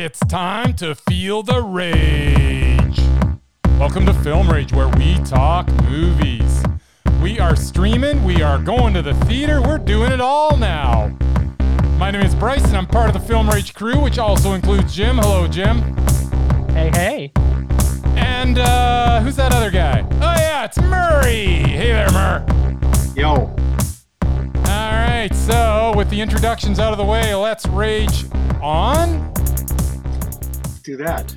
It's time to feel the rage. Welcome to Film Rage, where we talk movies. We are streaming, we are going to the theater, we're doing it all now. My name is Bryce, and I'm part of the Film Rage crew, which also includes Jim. Hello, Jim. Hey, hey. And uh, who's that other guy? Oh, yeah, it's Murray. Hey there, Mur. Yo, All right, so with the introductions out of the way, let's rage on. Do that.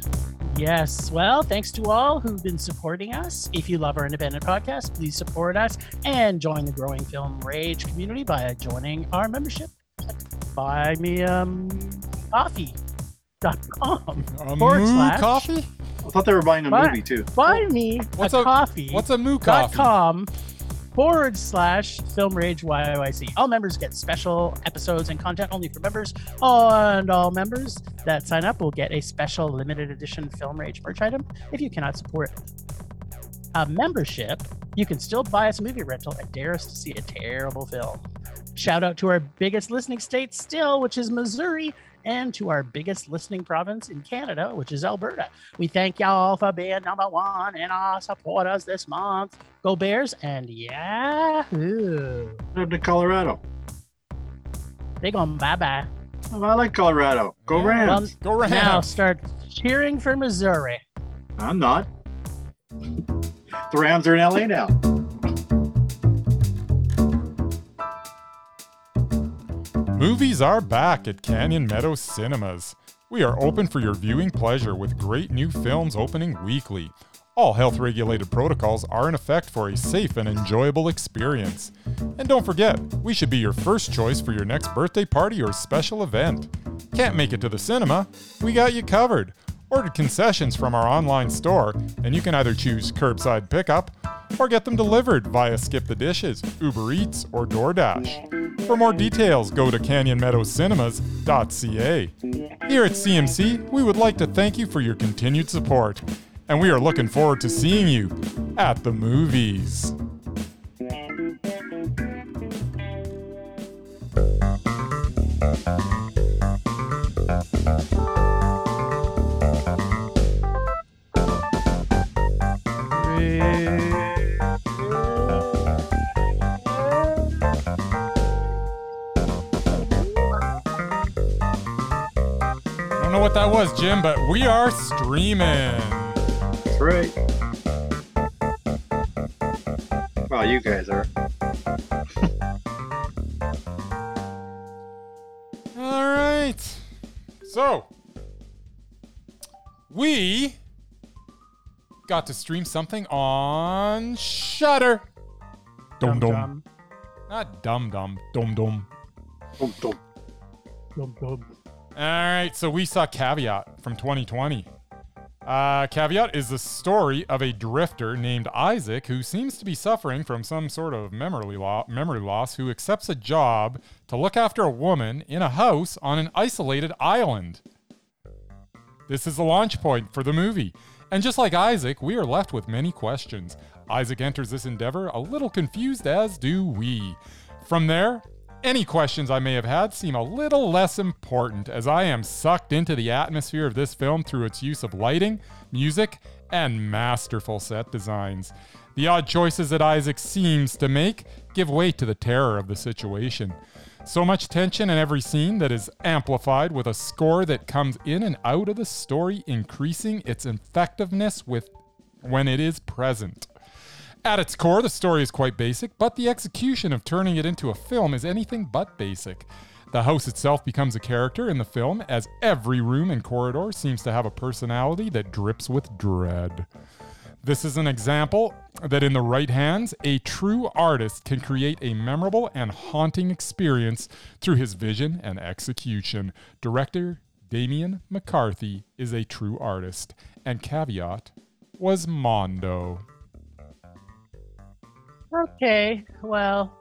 Yes. Well, thanks to all who've been supporting us. If you love our independent podcast, please support us and join the growing Film Rage community by joining our membership at buymeacoffee.com um, A forward moo slash coffee? I thought they were buying a What? movie too. buy me What's a, a- coffee What's a moo dot coffee? com forward slash film rage YYC. All members get special episodes and content only for members. And all members that sign up will get a special limited edition film rage merch item if you cannot support a membership. You can still buy us a movie rental and dare us to see a terrible film. Shout out to our biggest listening state still, which is Missouri, and to our biggest listening province in Canada, which is Alberta. We thank y'all for being number one and our supporters this month. Go Bears and Yahoo! What happened to Colorado? They going bye bye. Oh, I like Colorado. Go Yeah. Rams. Go Rams. Now start cheering for Missouri. I'm not. The Rams are in LA now. Movies are back at Canyon Meadow Cinemas. We are open for your viewing pleasure with great new films opening weekly. All health regulated protocols are in effect for a safe and enjoyable experience. And don't forget, we should be your first choice for your next birthday party or special event. Can't make it to the cinema? We got you covered. Order concessions from our online store, and you can either choose curbside pickup or get them delivered via Skip the Dishes, Uber Eats, or DoorDash. For more details, go to canyonmeadowscinemas.ca. Here at CMC, we would like to thank you for your continued support, and we are looking forward to seeing you at the movies. I don't what that was, Jim, but we are streaming. That's right. Well, you guys are. All right. So, we got to stream something on Shudder. Dum dum. Dum, Not dum dum. Dum dum. Dum, dum. dum, dum. All right. So we saw Caveat from 2020. Uh, Caveat is the story of a drifter named Isaac who seems to be suffering from some sort of memory, lo- memory loss who accepts a job to look after a woman in a house on an isolated island. This is the launch point for the movie. And just like Isaac, we are left with many questions. Isaac enters this endeavor a little confused, as do we. From there, any questions I may have had seem a little less important as I am sucked into the atmosphere of this film through its use of lighting, music, and masterful set designs. The odd choices that Isaac seems to make give way to the terror of the situation. So much tension in every scene that is amplified with a score that comes in and out of the story, increasing its effectiveness with when it is present. At its core, the story is quite basic, but the execution of turning it into a film is anything but basic. The house itself becomes a character in the film, as every room and corridor seems to have a personality that drips with dread. This is an example that, in the right hands, a true artist can create a memorable and haunting experience through his vision and execution. Director Damian McCarthy is a true artist, and Caveat was Mondo. Okay, well,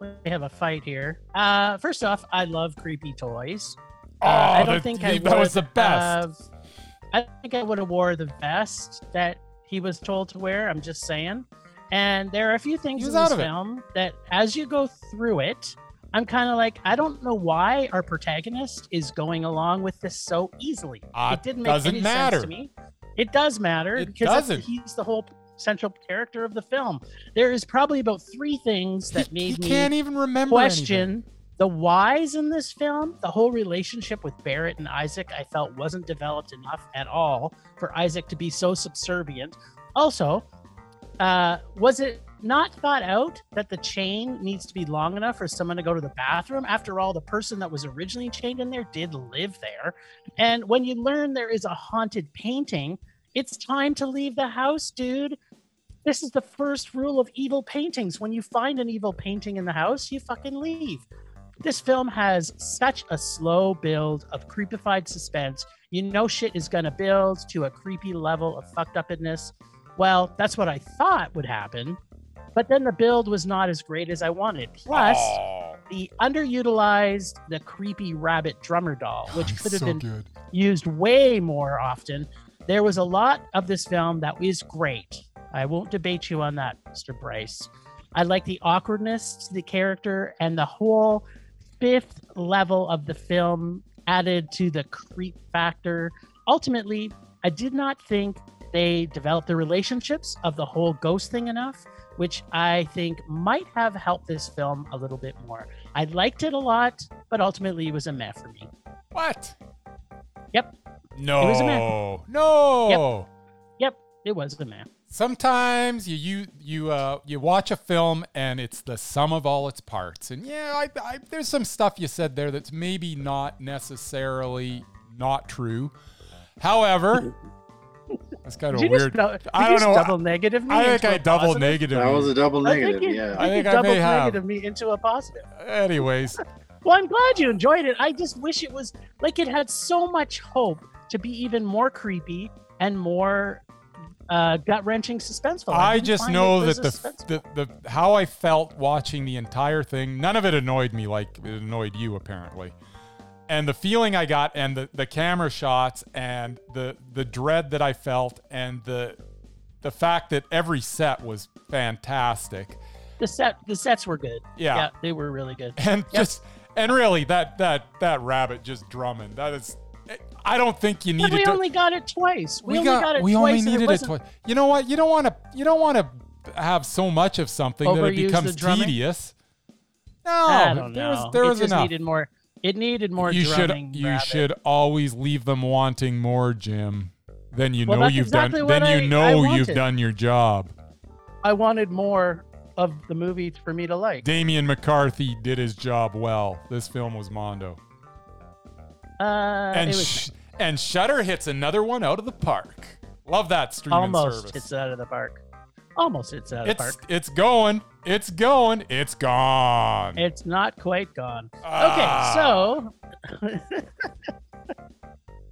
we have a fight here. Uh, first off, I love creepy toys. Uh, I Oh, don't that- think I that was the best. have- I think I would have wore the vest that he was told to wear. I'm just saying. And there are a few things in this film that, as you go through it, I'm kind of like, I don't know why our protagonist is going along with this so easily. Uh, it didn't make doesn't any matter. sense to me. It does matter It because he's the whole central character of the film. There is probably about three things that made he me can't even remember anything. question the whys in this film. The whole relationship with Barrett and Isaac, I felt wasn't developed enough at all for Isaac to be so subservient. Also, uh, was it not thought out that the chain needs to be long enough for someone to go to the bathroom? After all, the person that was originally chained in there did live there. And when you learn there is a haunted painting, it's time to leave the house, dude. This is the first rule of evil paintings. When you find an evil painting in the house, you fucking leave. This film has such a slow build of creepified suspense. You know shit is gonna build to a creepy level of fucked upness. Well, that's what I thought would happen. But then the build was not as great as I wanted. Plus, Oh, the underutilized the creepy rabbit drummer doll, which could have so been good. used way more often. There was a lot of this film that was great. I won't debate you on that, Mr. Bryce. I like the awkwardness to the character and the whole fifth level of the film added to the creep factor. Ultimately, I did not think they developed the relationships of the whole ghost thing enough, which I think might have helped this film a little bit more. I liked it a lot, but ultimately it was a meh for me. What? Yep. No. It was a man. No. Yep, it was a meh. Sometimes you you you uh you watch a film and it's the sum of all its parts. And yeah, I, I there's some stuff you said there that's maybe not necessarily not true. However, that's kind of Did weird. just, I don't know. double negative me I think into I a double positive? negative. That was a double I think negative. you- Yeah. I you think I double may have. negative me into a positive. Anyways, Well, I'm glad you enjoyed it. I just wish it was like it had so much hope to be even more creepy and more uh, gut wrenching suspenseful. I didn't just know that the, the the how I felt watching the entire thing, none of it annoyed me like it annoyed you apparently. And the feeling I got and the, the camera shots and the the dread that I felt and the the fact that every set was fantastic. the set the sets were good. Yeah. they were really good. And just and really that that that rabbit just drumming. That is I don't think you But needed we to only got it twice. We, we only got, it we twice. only needed it wasn't- twice. You know what? You don't want to you don't want to have so much of something that it becomes tedious. No, I there was there it was just enough. needed more. It needed more you should you rabbit. should always leave them wanting more, Jim. Then you Well, know you've exactly done. Then you know you've done your job. I wanted more of the movie for me to like. Damian McCarthy did his job well. This film was Mondo, Uh, and was sh- and Shudder hits another one out of the park. Love that streaming almost service. hits out of the park. Almost hits out of the park. it's going. It's going. It's gone. It's not quite gone. Ah. Okay, so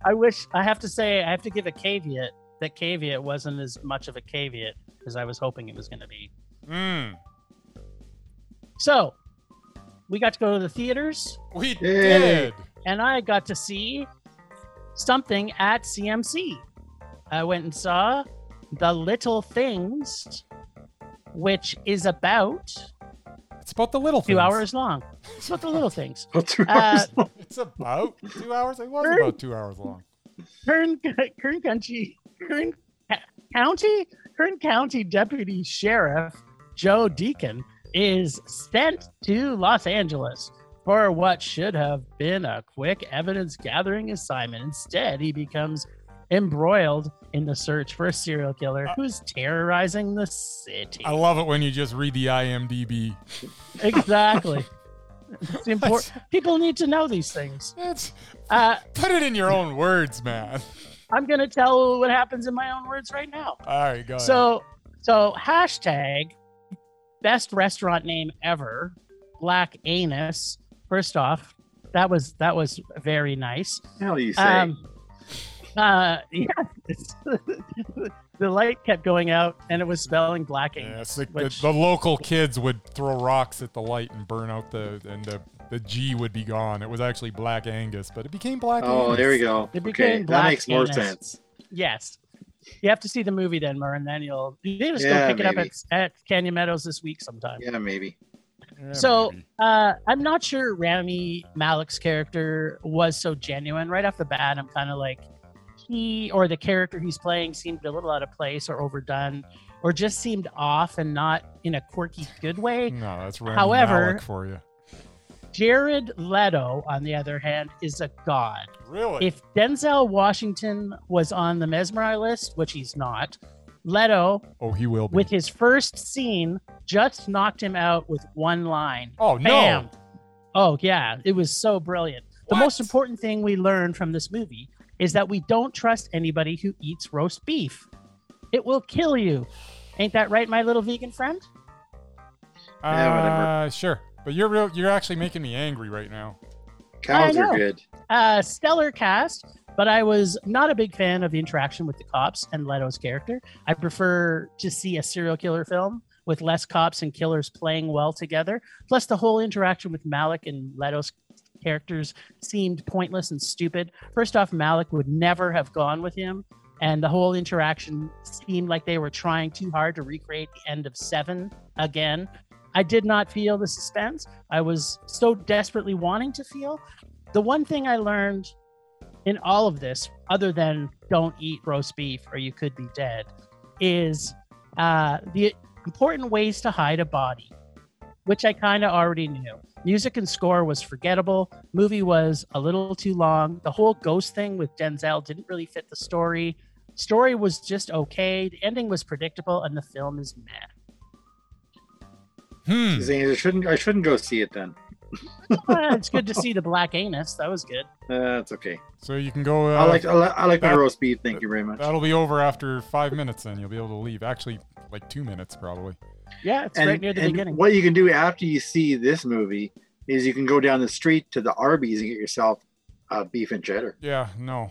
I wish I have to say I have to give a caveat. That caveat wasn't as much of a caveat as I was hoping it was going to be. Mm, So we got to go to the theaters, we Yay. did. And I got to see something at CMC. I went and saw The Little Things, which is about It's about the little two things. hours long. It's about the little things. What's wrong? Uh, It's about two hours. It was Third- about two hours long. Kern, Kern County, Kern County, Kern County Deputy Sheriff Joe Deacon is sent to Los Angeles for what should have been a quick evidence gathering assignment. Instead, he becomes embroiled in the search for a serial killer Uh, who's terrorizing the city. I love it when you just read the IMDb. Exactly. It's important. People need to know these things. Uh, put it in your own words, man. I'm going to tell what happens in my own words right now. All right, go ahead. So, so hashtag best restaurant name ever, Black Anus. First off, that was that was very nice. How do you say? Um, uh, yeah, the light kept going out, and it was spelling Black yeah, Anus. it's like which- the, the local kids would throw rocks at the light and burn out the and the, the G would be gone. It was actually Black Angus, but it became Black oh, Angus. there we go. It became Okay, became that Black makes more sense. yes, you have to see the movie then, Mer, and then you'll you just Yeah, go pick it up at, at Canyon Meadows this week sometime. Yeah, maybe. Yeah, So uh, I'm not sure Rami Malek's character was so genuine. Right off the bat, I'm kind of like he or the character he's playing seemed a little out of place or overdone, or just seemed off and not in a quirky good way. no, that's Rami however- Malek for you. Jared Leto, on the other hand, is a god. Really? If Denzel Washington was on the Mesmerize list, which he's not, Leto, oh, he will be. with his first scene, just knocked him out with one line. oh no. Oh yeah, it was so brilliant. The most important thing we learned from this movie is that we don't trust anybody who eats roast beef. It will kill you. Ain't that right, my little vegan friend? Yeah, whatever. Uh, sure. But you're real, you're actually making me angry right now. Cows are good. Uh, stellar cast, but I was not a big fan of the interaction with the cops and Leto's character. I prefer to see a serial killer film with less cops and killers playing well together. Plus, the whole interaction with Malek and Leto's characters seemed pointless and stupid. First off, Malek would never have gone with him, and the whole interaction seemed like they were trying too hard to recreate the end of Seven again. I did not feel the suspense. I was so desperately wanting to feel. The one thing I learned in all of this, other than don't eat roast beef or you could be dead, is uh, the important ways to hide a body, which I kind of already knew. Music and score was forgettable. Movie was a little too long. The whole ghost thing with Denzel didn't really fit the story. Story was just okay. The ending was predictable, and the film is meh. Hmm. Saying I shouldn't. I shouldn't go see it then. Well, it's good to see the black anus. That was good. Uh, that's okay. So you can go. Uh, I like. I like, I like my roast beef. Thank you very much. That'll be over after five minutes. Then you'll be able to leave. Actually, like two minutes probably. Yeah, it's And, right near the and beginning. what you can do after you see this movie is you can go down the street to the Arby's and get yourself uh, beef and cheddar. Yeah. No.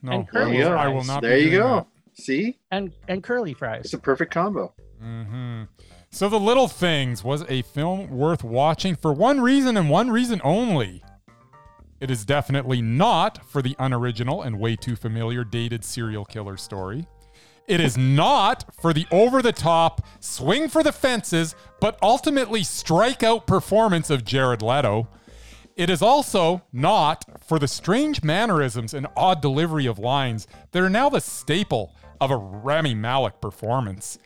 No. And I curly will, I will not. There be you doing go. See, and and curly fries. it's a perfect combo. hmm So the little things was a film worth watching for one reason and one reason only. It is definitely not for the unoriginal and way too familiar dated serial killer story. It is not for the over the top, swing for the fences, but ultimately strike out performance of Jared Leto. It is also not for the strange mannerisms and odd delivery of lines that are now the staple of a Rami Malek performance.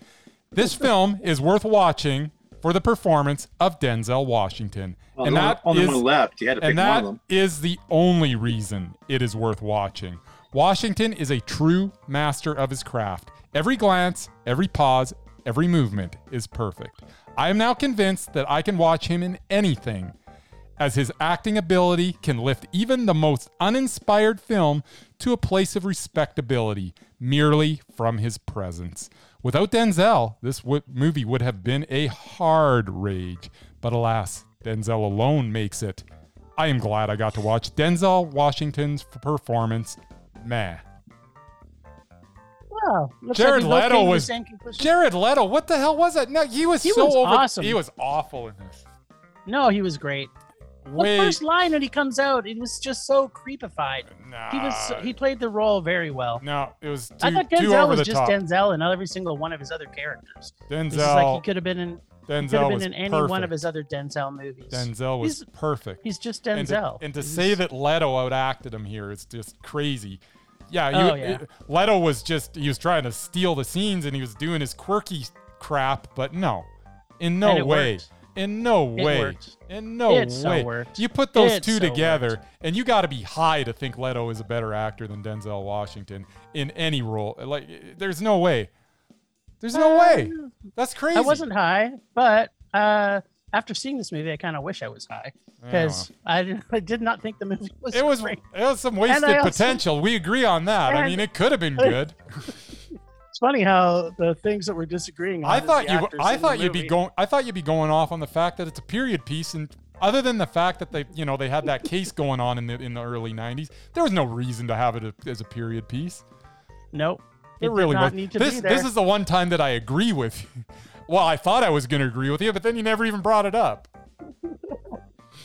This film is worth watching for the performance of Denzel Washington. Well, and that only is one left. You had to pick one of them. is the only reason it is worth watching. Washington is a true master of his craft. Every glance, every pause, every movement is perfect. I am now convinced that I can watch him in anything, as his acting ability can lift even the most uninspired film to a place of respectability merely from his presence. Without Denzel, this w- movie would have been a hard rage. But alas, Denzel alone makes it. I am glad I got to watch Denzel Washington's performance. Meh. Wow. Looks Jared like Leto came to the was- Jared Leto, what the hell was that? No, he was He so was over. awesome. He was awful in this. no, he was great. The first line when he comes out, it was just so creepified. nah, He was he played the role very well. no, it was too, I thought Denzel was just top. Denzel in every single one of his other characters. Is like he could have been in Denzel could have been in any perfect. one of his other Denzel movies. Denzel was He's- perfect. He's just and to, Denzel. and to say that Leto outacted him here is just crazy. Yeah, you, Oh, yeah. Leto was just he was trying to steal the scenes and he was doing his quirky crap, but no, in no way, worked. In no It way, in no It so way. worked. You put those It two so together, worked. and you got to be high to think Leto is a better actor than Denzel Washington in any role. Like, there's no way. There's no way. That's crazy. I wasn't high, but uh, after seeing this movie, I kind of wish I was high because I, did- I did not think the movie was. It was great. it was some wasted also- potential. We agree on that. I mean, it could have been good. Funny how the things that we're disagreeing on. I thought you. I thought you'd be going I thought you'd be going off on the fact that it's a period piece and other than the fact that they you know they had that case going on in the in the early 90s, there was no reason to have it as a period piece. Nope. It, It really was. this this is the one time that I agree with you. Well, I thought I was going to agree with you, but then you never even brought it up.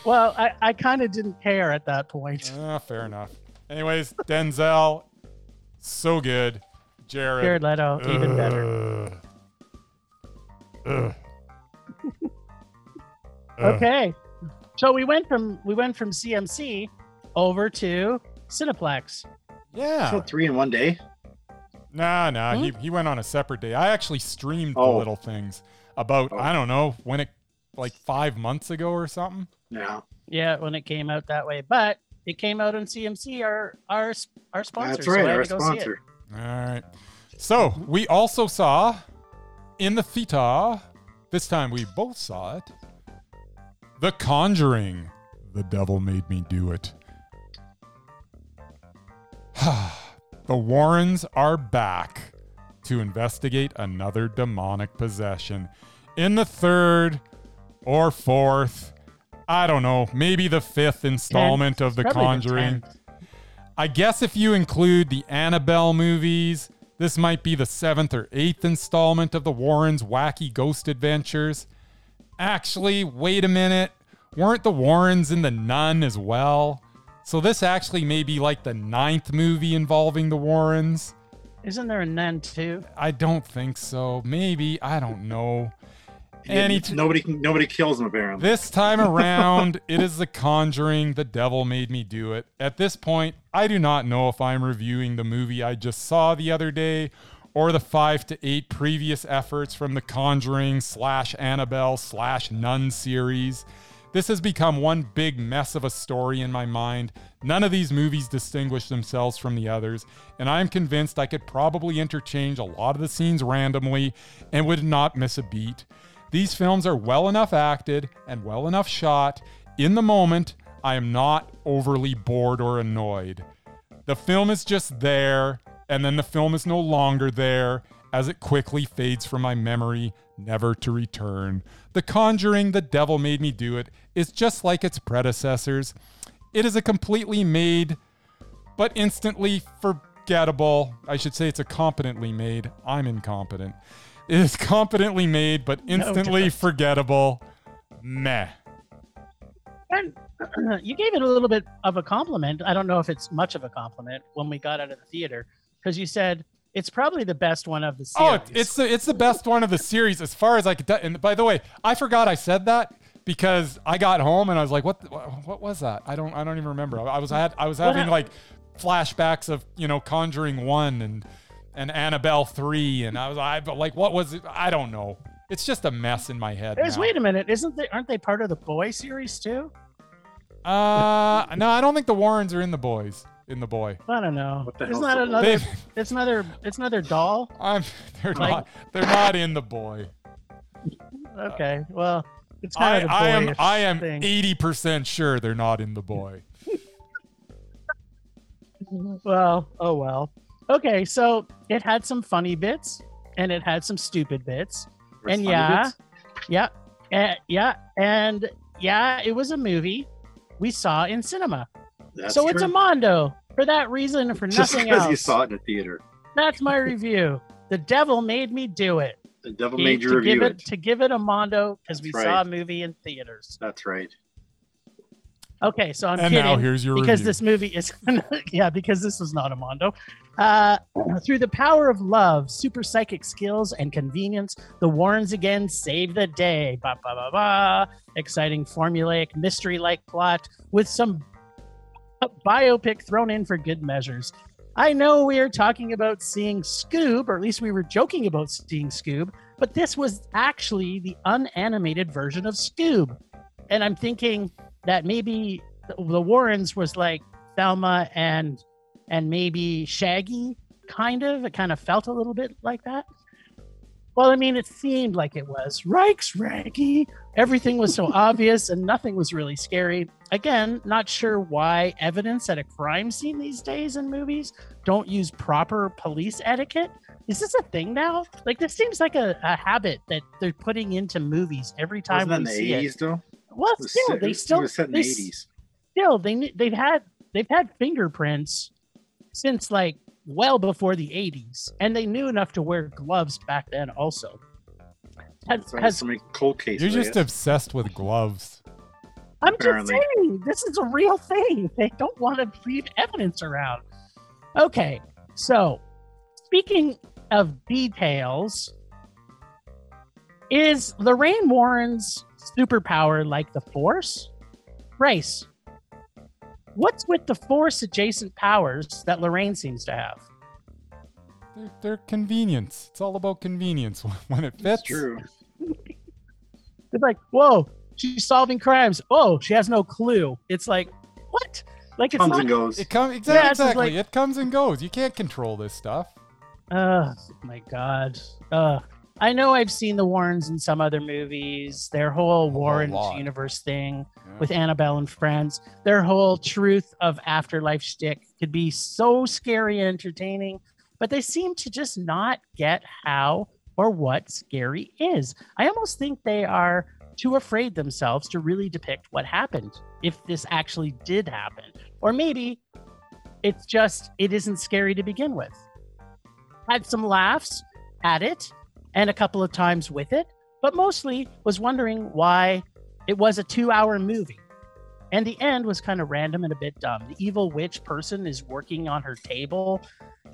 Well, I, I kind of didn't care at that point. Ah, fair enough. Anyways, Denzel, so good. Jared, Jared Leto, even better. Ugh. Ugh. Ugh. Okay. So we went from we went from CMC over to Cineplex. Yeah. So three in one day. Nah, nah. Hmm? He, he went on a separate day. I actually streamed the Oh. little things about, Oh. I don't know, when it, like five months ago or something. Yeah, Yeah, when it came out that way, but it came out on CMC, our our our sponsor. that's right. had Our to see it. sponsor. All right. So we also saw in the theater, this time we both saw it, The Conjuring. The devil made me do it. the Warrens are back to investigate another demonic possession. In the third or fourth, I don't know, maybe the fifth installment of The Conjuring. 10th. I guess if you include the Annabelle movies, this might be the seventh or eighth installment of the Warrens' wacky ghost adventures. Actually, wait a minute. Weren't the Warrens in the Nun as well? So this actually may be like the ninth movie involving the Warrens. Isn't there a nun too? I don't think so. Maybe. I don't know. Yeah, Any nobody nobody kills him apparently. this time around, it is The Conjuring. The devil made me do it. At this point, I do not know if I'm reviewing the movie I just saw the other day or the five to eight previous efforts from The Conjuring slash Annabelle slash Nun series. This has become one big mess of a story in my mind. None of these movies distinguish themselves from the others, and I am convinced I could probably interchange a lot of the scenes randomly and would not miss a beat. These films are well enough acted and well enough shot. In the moment, I am not overly bored or annoyed. The film is just there, and then the film is no longer there as it quickly fades from my memory, never to return. The Conjuring, The Devil Made Me Do It, is just like its predecessors. It is a completely made, but instantly forgettable. I should say it's a competently made. I'm incompetent. It is competently made, but instantly doubt. forgettable. Meh. And you gave it a little bit of a compliment. I don't know if it's much of a compliment when we got out of the theater because you said it's probably the best one of the oh, series. Oh, it's the it's the best one of the series as far as I could. And by the way, I forgot I said that because I got home and I was like, "What? What, what was that?" I don't I don't even remember. I was I had I was having like flashbacks of you know Conjuring one and and Annabelle three, and I was I like, what was it? I don't know. It's just a mess in my head. There's, now. wait a minute, isn't they? Aren't they part of the boy series too? Uh, no, I don't think the Warrens are in the boys. In the boy, I don't know. What the Isn't hell's that the boy? another? They've- It's another. It's another doll. I'm. They're Like- not. They're not in the boy. Okay, well, it's kind I, of the I am. boyish I am thing. eighty percent sure they're not in the boy. Well, oh well. Okay, so it had some funny bits and it had some stupid bits. And yeah, yeah, uh, yeah, and yeah, it was a movie we saw in cinema. That's so it's a. Mondo for that reason for just nothing else. you saw it in a theater. That's my review. The devil made me do it. The devil He- made you review give it. it to give it a Mondo because we That's saw a movie in theaters. That's right. Okay, so I'm and kidding. now here's your because review. this movie is yeah because this was not a mondo uh, through the power of love super psychic skills and convenience the warrens again save the day ba, ba, ba, ba. exciting formulaic mystery like plot with some biopic thrown in for good measures i know we are talking about seeing scoob or at least we were joking about seeing scoob but this was actually the unanimated version of scoob and i'm thinking that maybe the- Warrens was like Thelma and and maybe Shaggy, kind of. It kind of felt a little bit like that. Well, I mean, it seemed like it was. Reich's Raggy. Everything was so obvious and nothing was really scary. Again, not sure why evidence at a crime scene these days in movies don't use proper police etiquette. Is this a thing now? Like, this seems like a, a habit that they're putting into movies every time Wasn't that we in the see it. eighties though? Well, It was still, they still was set in they, the 80s. Still, they they've had they've had fingerprints since like well before the 80s and they knew enough to wear gloves back then also has, has, so cold cases. You're just obsessed with gloves. i'm apparently. just saying this is a real thing they don't want to leave evidence around okay so speaking of details is lorraine warren's superpower like the Force? Bryce, what's with the Force adjacent powers that Lorraine seems to have? They're, they're convenience. It's all about convenience when it fits. It's true. It's like, whoa, she's solving crimes. Oh, she has no clue. It's like, what? Like it's Comes not. and goes. It comes exactly. it's just exactly. like- it comes and goes. You can't control this stuff. Oh my god. Uh I know I've seen the Warrens in some other movies. Their whole Warrens universe thing Yeah. with Annabelle and friends. Their whole truth of afterlife shtick could be so scary and entertaining, but they seem to just not get how or what scary is. I almost think they are too afraid themselves to really depict what happened if this actually did happen. Or maybe it's just it isn't scary to begin with. Had some laughs at it and a couple of times with it, but mostly was wondering why it was a two hour movie. And the end was kind of random and a bit dumb. The evil witch person is working on her table,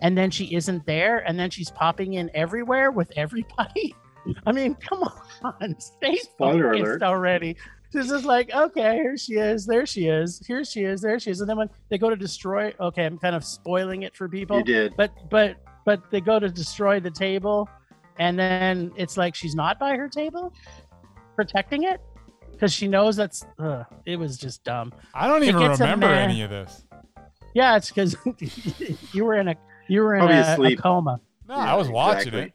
and then she isn't there, and then she's popping in everywhere with everybody. I mean, come on, stay Spoiler focused alert. already. This is like, okay, here she is, there she is, here she is, there she is. And then when they go to destroy, okay, I'm kind of spoiling it for people You did. but but but they go to destroy the table and then it's like she's not by her table protecting it because she knows that's ugh, it was just dumb I don't It even gets a remember man- any of this. yeah it's because you were in a you were in a, a coma No, Yeah, I was watching exactly. it.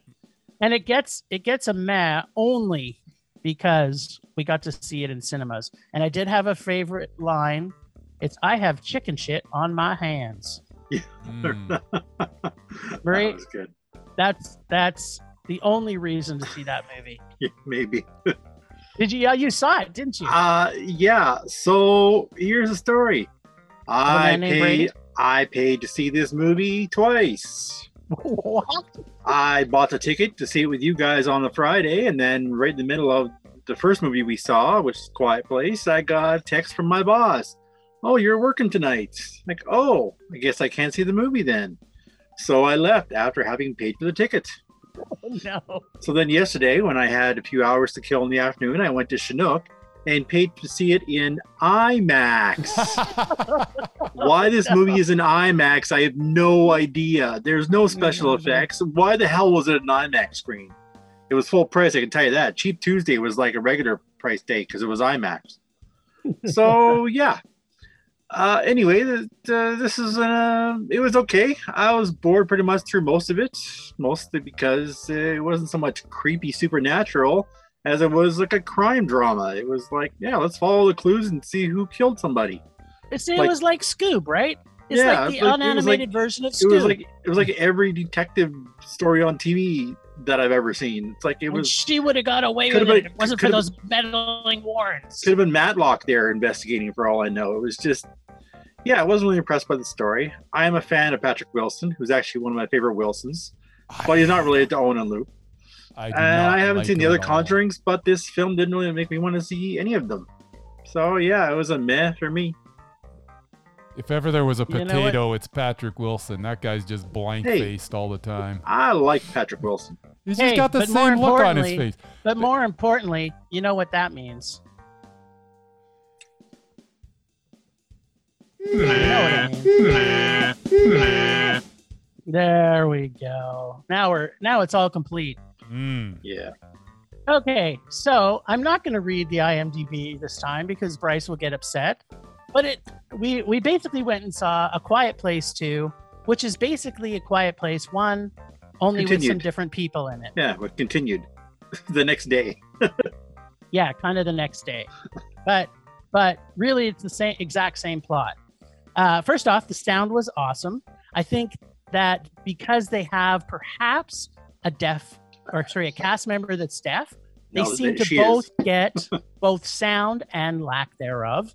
and it gets it gets a meh only because we got to see it in cinemas and i did have a favorite line it's i have chicken shit on my hands Mm. Right. That was good. that's that's the only reason to see that movie Yeah, maybe. did you yeah you saw it didn't you Uh yeah. So here's the story. I Brady? paid I paid to see this movie twice. what I bought the ticket to see it with you guys on the Friday, and then right in the middle of the first movie we saw, which is Quiet Place, I got a text from my boss. Oh, you're working tonight. Like, oh, I guess I can't see the movie then. So I left after having paid for the ticket. no So then yesterday, when I had a few hours to kill in the afternoon, I went to Chinook and paid to see it in IMAX. Why this movie is in IMAX, I have no idea. There's no special Mhm. effects. Why the hell was it an IMAX screen? It was full price, I can tell you that. Cheap Tuesday was like a regular price day because it was IMAX. So yeah. Uh, anyway, the, the, this is uh, it was okay. I was bored pretty much through most of it, mostly because it wasn't so much creepy supernatural as it was like a crime drama. It was like, yeah, let's follow the clues and see who killed somebody. It's, it Like- was like Scoob, right? It's Yeah, like the it's like- it was unanimated like- version of It was like it was like every detective story on TV that I've ever seen. It's like it and was she would have got away with could've it if it wasn't for those meddling Warrens. could have been Matlock there investigating for all I know. It was just yeah, I wasn't really impressed by the story. I am a fan of Patrick Wilson, who's actually one of my favorite Wilsons, but he's not related to Owen and Luke. I, do And I haven't like seen the other at. Conjurings, but this film didn't really make me want to see any of them. So yeah, it was a meh for me. If ever there was a You know potato, it's Patrick Wilson. That guy's just blank faced all the time. I like Patrick Wilson. He's Hey, just got the but more same look on his importantly- face. But more importantly, you know what that means. You know what I mean. There we go. Now we're now it's all complete. Mm. Yeah. Okay, so I'm not going to read the IMDb this time because Bryce will get upset. But it we we basically went and saw A Quiet Place too which is basically A Quiet Place 1 only with some different people in it. Yeah, but continued the next day. Yeah, kind of the next day. But but really it's the same exact same plot. Uh, first off, the sound was awesome. I think that because they have perhaps a deaf or sorry, a cast member that's deaf, they No, seem to is. both get both sound and lack thereof.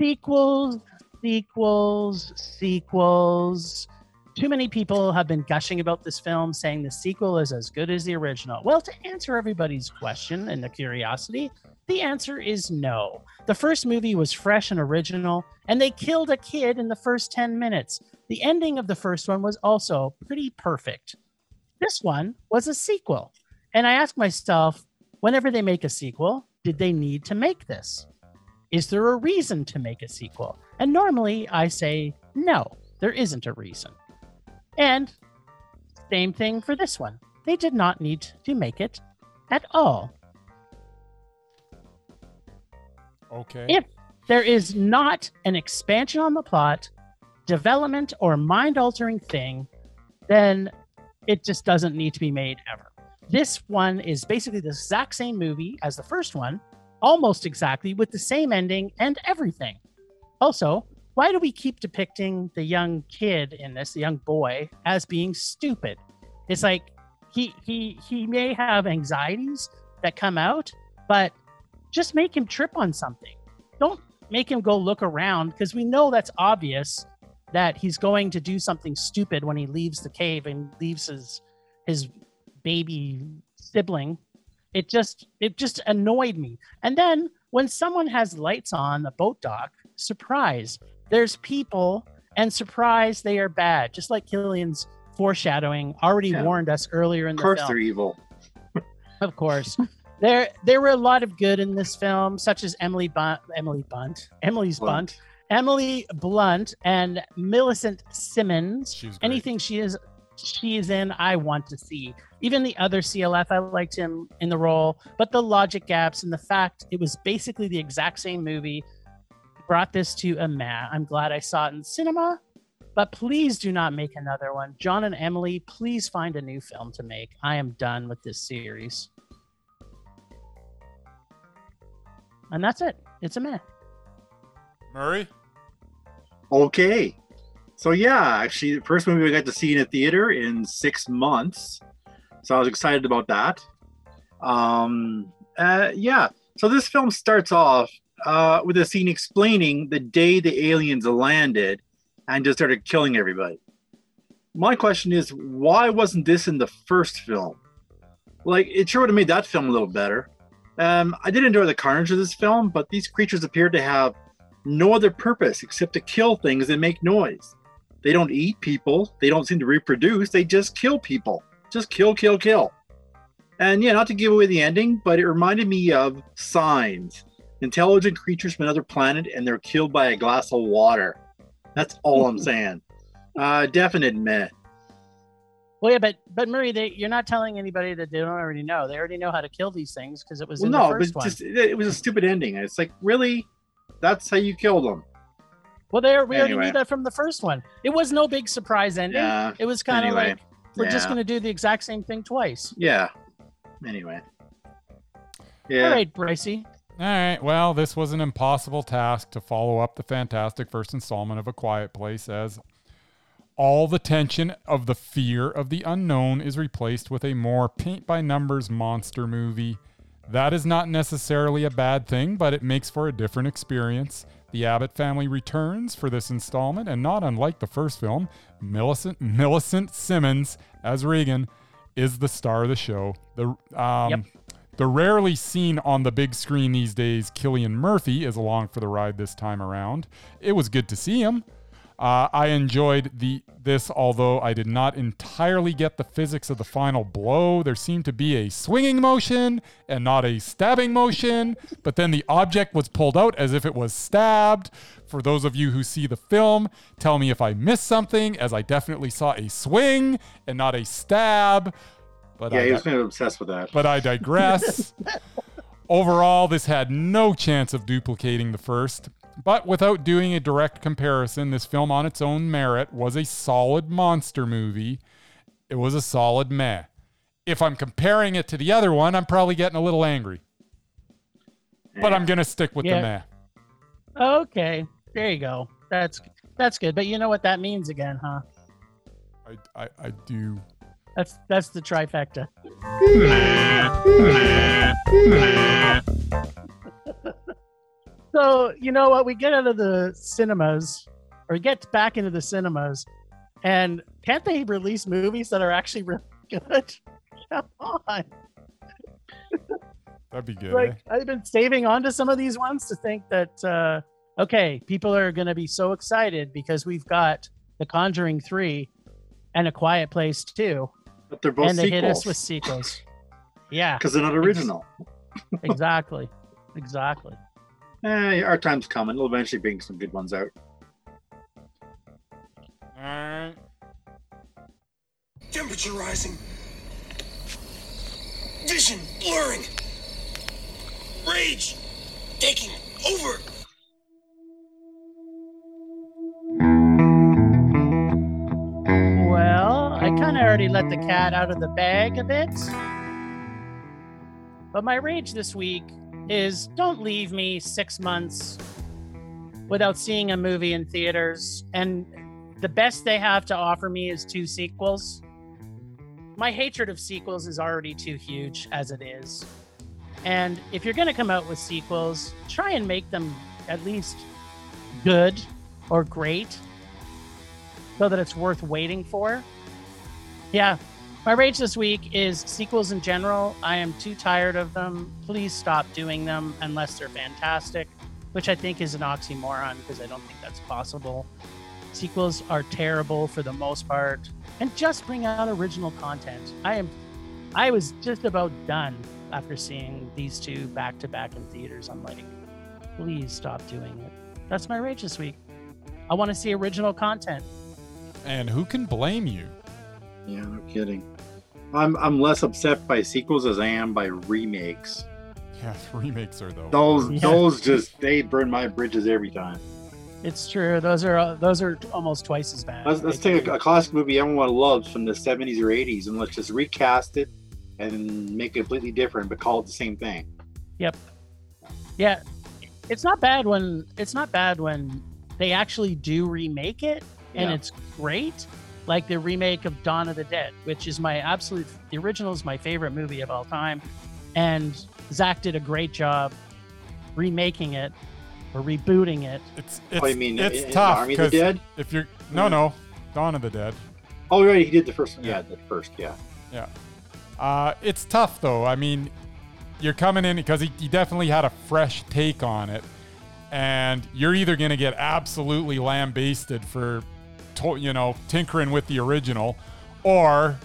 Sequels, sequels, sequels. Too many people have been gushing about this film, saying the sequel is as good as the original. Well, to answer everybody's question and the curiosity, the answer is no. The first movie was fresh and original, and they killed a kid in the first 10 minutes. The ending of the first one was also pretty perfect. This one was a sequel. And I ask myself, whenever they make a sequel, did they need to make this? Is there a reason to make a sequel? And normally I say no, there isn't a reason. And same thing for this one. They did not need to make it at all. Okay. If there is not an expansion on the plot, development, or mind altering thing, then it just doesn't need to be made ever. This one is basically the exact same movie as the first one, almost exactly, with the same ending and everything. Also, why do we keep depicting the young kid in this, the young boy, as being stupid? It's like he he he may have anxieties that come out, but just make him trip on something. Don't make him go look around because we know that's obvious that he's going to do something stupid when he leaves the cave and leaves his his baby sibling. It just it just annoyed me. And then when someone has lights on the boat dock, surprise, there's people and surprise they are bad. Just like Cillian's foreshadowing already Yeah. warned us earlier in the film. Of the course film they're evil. of course. there there were a lot of good in this film, such as Emily Bunt, Emily Bunt, Emily's Blunt. Bunt, Emily Blunt, and Millicent Simmonds. She great. Anything she is she is in, I want to see. Even the other CLF, I liked him in the role, but the logic gaps and the fact it was basically the exact same movie brought this to a mat. I'm glad I saw it in cinema, but please do not make another one. John and Emily, please find a new film to make. I am done with this series. And that's it. It's a meh. Murray? Okay. So yeah, actually, the first movie we got to see in a theater in six months. So I was excited about that. Um, uh, yeah. So this film starts off uh, with a scene explaining the day the aliens landed and just started killing everybody. My question is, why wasn't this in the first film? Like, it sure would have made that film a little better. Um, I did enjoy the carnage of this film, but these creatures appeared to have no other purpose except to kill things and make noise. They don't eat people. They don't seem to reproduce. They just kill people. Just kill, kill, kill. And yeah, not to give away the ending, but it reminded me of Signs. Intelligent creatures from another planet and they're killed by a glass of water. That's all I'm saying. Uh, definite meh. Well, yeah, but but Murray, they, you're not telling anybody that they don't already know. They already know how to kill these things because it was Well, in no, the but just it was a stupid ending. It's like, really? That's how you kill them? Well, there we already knew that from the first one. It was no big surprise ending. Yeah. It was kind of Anyway, like we're just going to do the exact same thing twice. Yeah. Anyway. Yeah. All right, Bricey. All right. Well, this was an impossible task to follow up the fantastic first installment of A Quiet Place as all the tension of the fear of the unknown is replaced with a more paint by numbers monster movie. That is not necessarily a bad thing, but it makes for a different experience. The Abbott family returns for this installment, and not unlike the first film, Millicent, Millicent Simmonds as Regan is the star of the show. The um, Yep. the rarely seen on the big screen these days, Cillian Murphy is along for the ride this time around. It was good to see him. Uh, I enjoyed the this, although I did not entirely get the physics of the final blow. There seemed to be a swinging motion and not a stabbing motion, but then the object was pulled out as if it was stabbed. For those of you who see the film, tell me if I missed something, as I definitely saw a swing and not a stab. But Yeah, I he was kind of obsessed with that. but I digress. Overall, this had no chance of duplicating the first. But without doing a direct comparison, this film on its own merit was a solid monster movie. It was a solid meh. If I'm comparing it to the other one, I'm probably getting a little angry. But I'm going to stick with Yeah. the meh. Okay, there you go. That's that's good. But you know what that means again, huh? I, I, I do. That's that's the trifecta. So you know what? We get out of the cinemas, or get back into the cinemas, and can't they release movies that are actually really good? Come on! That'd be good. eh? Like I've been saving on to some of these ones to think that uh, okay, people are going to be so excited because we've got The Conjuring three and A Quiet Place two, But they're both and they hit us with sequels. Yeah, because they're not original. exactly. Exactly. Eh, our time's coming. We'll eventually bring some good ones out. All right. Temperature rising. Vision blurring. Rage taking over. Well, I kind of already let the cat out of the bag a bit. But my rage this week is don't leave me six months without seeing a movie in theaters. And the best they have to offer me is two sequels. My hatred of sequels is already too huge as it is. And if you're going to come out with sequels, try and make them at least good or great so that it's worth waiting for. Yeah, my rage this week is sequels in general. I am too tired of them. Please stop doing them unless they're fantastic, which I think is an oxymoron because I don't think that's possible. Sequels are terrible for the most part, and just bring out original content. I am, I was just about done after seeing these two back to back in theaters. I'm like, please stop doing it. That's my rage this week. I want to see original content. And who can blame you? Yeah, no kidding. I'm I'm less upset by sequels as I am by remakes. Yeah, remakes are though. Those Yeah. those just they burn my bridges every time. It's true. Those are uh, those are almost twice as bad. Let's, let's take a, a classic movie everyone loves from the 70s or 80s and let's just recast it and make it completely different but call it the same thing. Yep. Yeah, it's not bad when it's not bad when they actually do remake it and Yeah. it's great. Like the remake of Dawn of the Dead, which is my absolute the original is my favorite movie of all time, and Zach did a great job remaking it or rebooting it. It's it's oh, you mean it's in- in tough Army of the 'cause Dead? if you're no no Dawn of the Dead. Oh, right, he did the first one. Yeah. Yeah, the first, yeah. Yeah. Uh, it's tough though. I mean, you're coming in because he, he definitely had a fresh take on it, and you're either going to get absolutely lambasted for, to, you know, tinkering with the original, or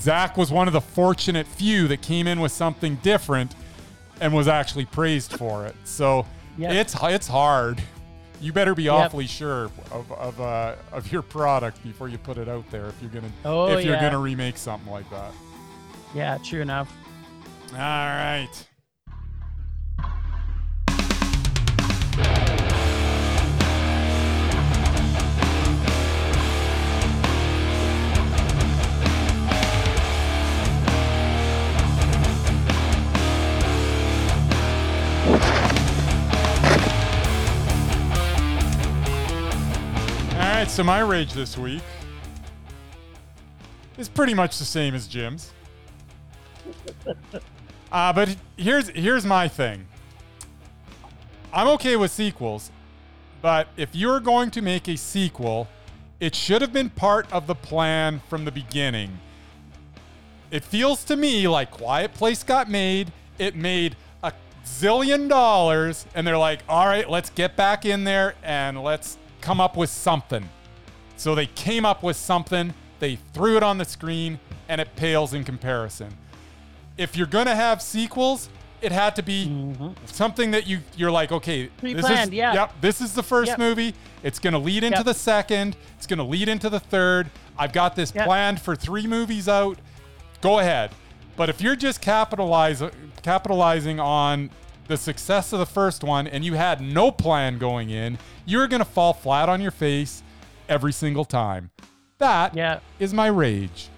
Zach was one of the fortunate few that came in with something different and was actually praised for it. So Yep. it's it's hard. You better be Yep. awfully sure of of, uh, of your product before you put it out there if you're gonna Oh, if you're yeah. gonna remake something like that. Yeah, true enough. All right. Right, so my rage this week is pretty much the same as Jim's. Uh, but here's here's my thing. I'm okay with sequels, but if you're going to make a sequel, it should have been part of the plan from the beginning. It feels to me like Quiet Place got made. It made a zillion dollars, and they're like, all right, let's get back in there and let's come up with something. So they came up with something, they threw it on the screen, and it pales in comparison. If you're gonna have sequels, it had to be mm-hmm. something that you you're like, okay, this is yeah. yep, this is the first Yep. movie. It's gonna lead into Yep. the second. It's gonna lead into the third. I've got this Yep. planned for three movies out. Go ahead. But if you're just capitalize, capitalizing on the success of the first one and you had no plan going in, you're going to fall flat on your face every single time. That is Yeah. is my rage.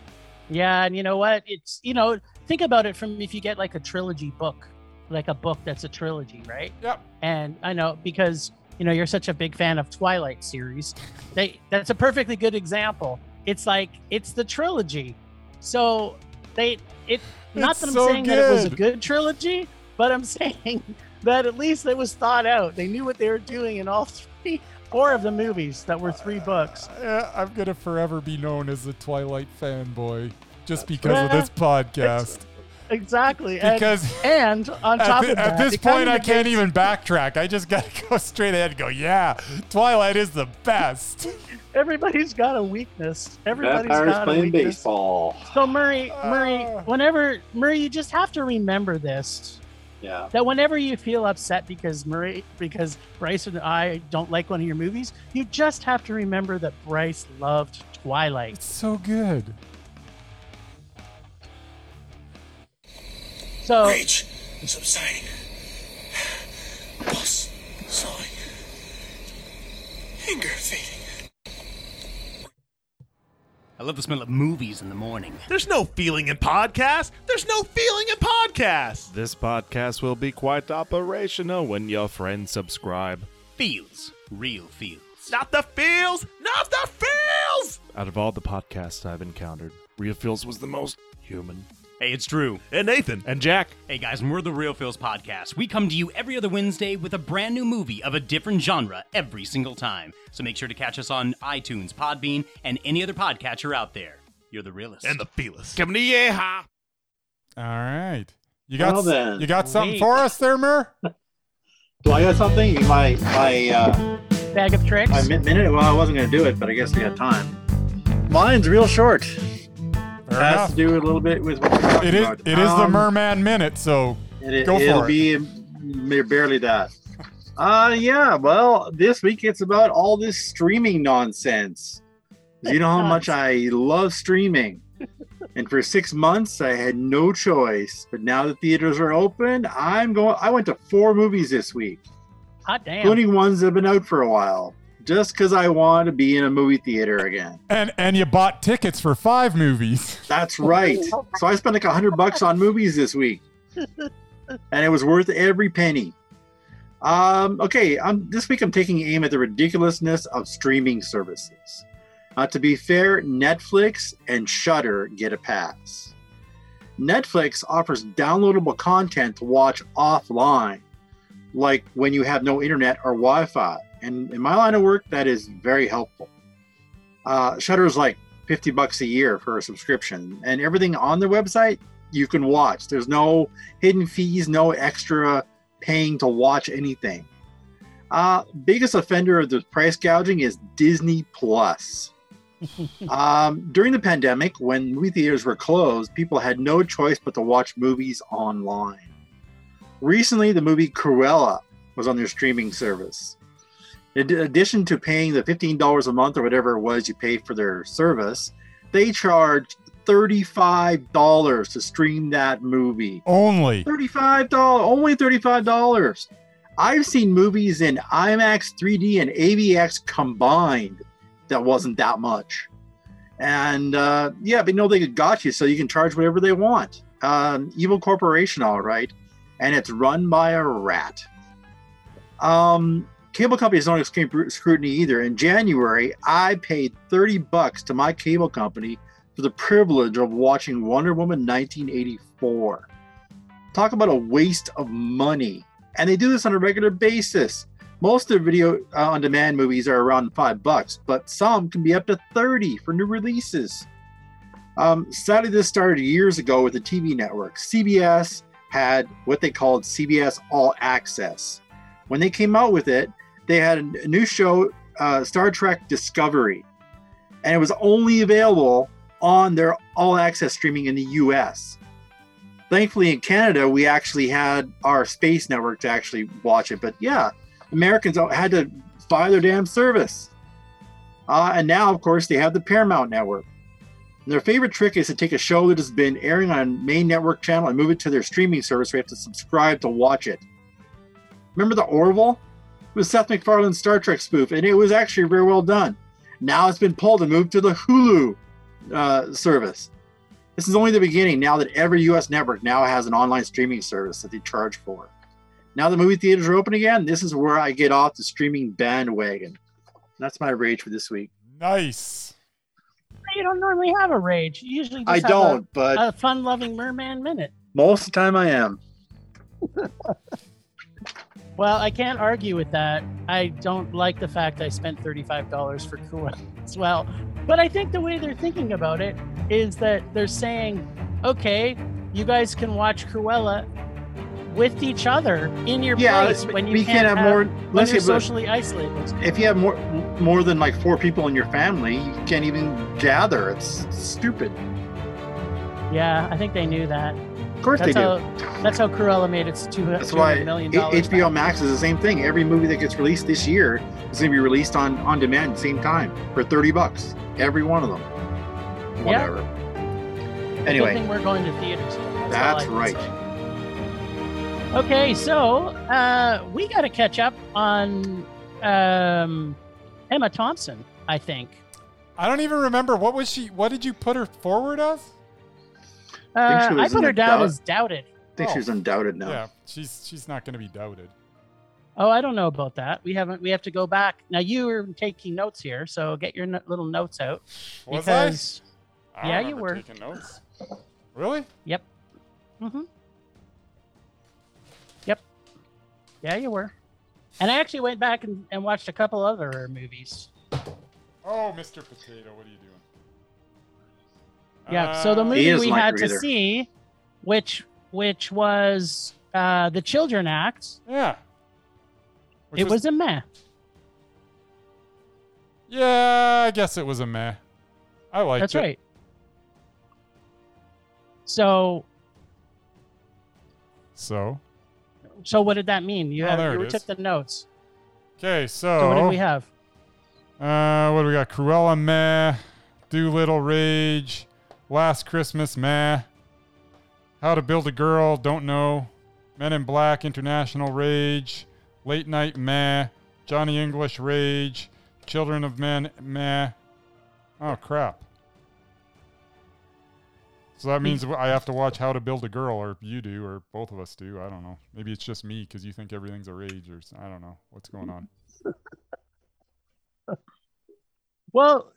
Yeah, and you know what? It's you know, think about it from if you get like a trilogy book, like a book that's a trilogy, right? Yep. And I know because you know you're such a big fan of Twilight series. They that's a perfectly good example. It's like it's the trilogy. So they it not It's that I'm so saying that it was a good. good trilogy, but I'm saying that at least it was thought out. They knew what they were doing in all three four of the movies that were three books. Yeah, I'm going to forever be known as a Twilight fanboy just because of this podcast. Exactly. And- Because and, on top at, thi- of that, at this point, I can't negates- even backtrack. I just got to go straight ahead and go, yeah, Twilight is the best. Everybody's got a weakness. Everybody's Vampires got a playing weakness. baseball. So Murray, Murray, Ah. whenever Murray, you just have to remember this. Yeah. that whenever you feel upset because Murray, because Bryce and I don't like one of your movies, you just have to remember that Bryce loved Twilight. It's so good. So Rage subsiding. I love the smell of movies in the morning. There's no feeling in podcasts. There's no feeling in podcasts. This podcast will be quite operational when your friends subscribe. Feels. Real feels. Not the feels. Not the feels. Out of all the podcasts I've encountered, Real Feels was the most human. Hey, it's Drew. And Nathan. And Jack, Hey guys, and we're the Real Feels Podcast. We come to you every other Wednesday with a brand new movie of a different genre every single time. So make sure to catch us on iTunes, Podbean, and any other podcatcher out there. You're the realest. And the feelers. come to yeehaw. All right. You got Well then. you got something Wait. for us there, Mur? Do I got something? My my uh, bag of tricks. my mi- minute. Well, I wasn't gonna do it, but I guess we got time. Mine's real short. Fair Has enough. to do a little bit with what we're talking It is about. it is the Um, Merman minute, so It, Go for it'll it. be barely that. Uh yeah, well, this week it's about all this streaming nonsense. You know how much I love streaming. And for six months I had no choice. But now the theaters are open, I'm going I went to four movies this week, Hot damn. including ones that have been out for a while. Just because I want to be in a movie theater again. and and you bought tickets for five movies. That's right. So I spent like a hundred bucks on movies this week, and it was worth every penny. Um, okay, I'm this week I'm taking aim at the ridiculousness of streaming services. Uh, to be fair, Netflix and Shudder get a pass. Netflix offers downloadable content to watch offline, like when you have no internet or Wi-Fi. And in my line of work, that is very helpful. Uh, Shudder is like 50 bucks a year for a subscription and everything on their website you can watch. There's no hidden fees no extra paying to watch anything. Uh biggest offender of the price gouging is disney plus. Um, during the pandemic when movie theaters were closed people had no choice but to watch movies online. Recently the movie cruella was on their streaming service in addition to paying the $15 a month or whatever it was you pay for their service, they charged $35 to stream that movie. Only. $35, only $35. I've seen movies in IMAX 3D and AVX combined that wasn't that much. And uh, yeah, but no, they got you, so you can charge whatever they want. Um, evil corporation, all right. And it's run by a rat. Um, cable companies don't escape scrutiny either. In January, I paid 30 bucks to my cable company for the privilege of watching Wonder Woman 1984. Talk about a waste of money. And they do this on a regular basis. Most of the video uh, on demand movies are around five bucks, but some can be up to 30 for new releases. Um, sadly, this started years ago with the TV network. CBS had what they called CBS All Access. When they came out with it, they had a new show, uh, Star Trek Discovery, and it was only available on their all access streaming in the US. Thankfully, in Canada, we actually had our space network to actually watch it. But yeah, Americans had to buy their damn service. Uh, and now, of course, they have the Paramount network. And their favorite trick is to take a show that has been airing on main network channel and move it to their streaming service where you have to subscribe to watch it. Remember the Orville? It was Seth MacFarlane's Star Trek spoof, and it was actually very well done. Now it's been pulled and moved to the Hulu uh, service. This is only the beginning now that every US network now has an online streaming service that they charge for. Now the movie theaters are open again, this is where I get off the streaming bandwagon. That's my rage for this week. Nice. You don't normally have a rage. You usually just I don't, but a, a fun-loving merman minute. most of the time I am. Well, I can't argue with that. I don't like the fact I spent $35 for Cruella as well. But I think the way they're thinking about it is that they're saying, okay, you guys can watch Cruella with each other in your Yeah, place when you can't can't have more. when Let's you're socially isolated. if you have more more than like four people in your family, you can't even gather. It's stupid. Yeah, I think they knew that. Of course That's they do. how that's how Cruella made its two That's why hundred million dollars. HBO Max is the same thing. Every movie that gets released this year is going to be released on on demand same time for 30 bucks. Every one of them. Yeah. Whatever. Good Anyway, thing we're going to theaters. That's, that's all I can right. Okay, so uh, we got to catch up on um, Emma Thompson. I think. I don't even remember what was she. What did you put her forward as? Uh, she I was put her the down doubt- as doubted. I think Oh. she's undoubted now. Yeah, she's she's not going to be doubted. Oh, I don't know about that. We haven't. We have to go back. Now you were taking notes here, so get your no- little notes out Was because. I? I Yeah, you were. taking notes. Really? Yep. Mhm. Yep. Yeah, you were. And I actually went back and, and watched a couple other movies. Oh, Mr. Potato, what are you doing? Yeah. so the Uh, movie we had her to either. see, which which was uh, the Children Act. Yeah. Which it was, a meh. Yeah, I guess it was a meh. I liked That's it. That's right. So So, so what did that mean? You Oh, have there you took the notes. okay, So what did we have? uh, what do we got? Cruella meh, Dolittle rage, Last Christmas meh, How to Build a Girl don't know, Men in Black International rage, Late Night meh, Johnny English rage, Children of Men meh. Oh crap. So that means I have to watch How to Build a Girl, or you do, or both of us do. I don't know. Maybe it's just me because you think everything's a rage, or I don't know what's going on. Well,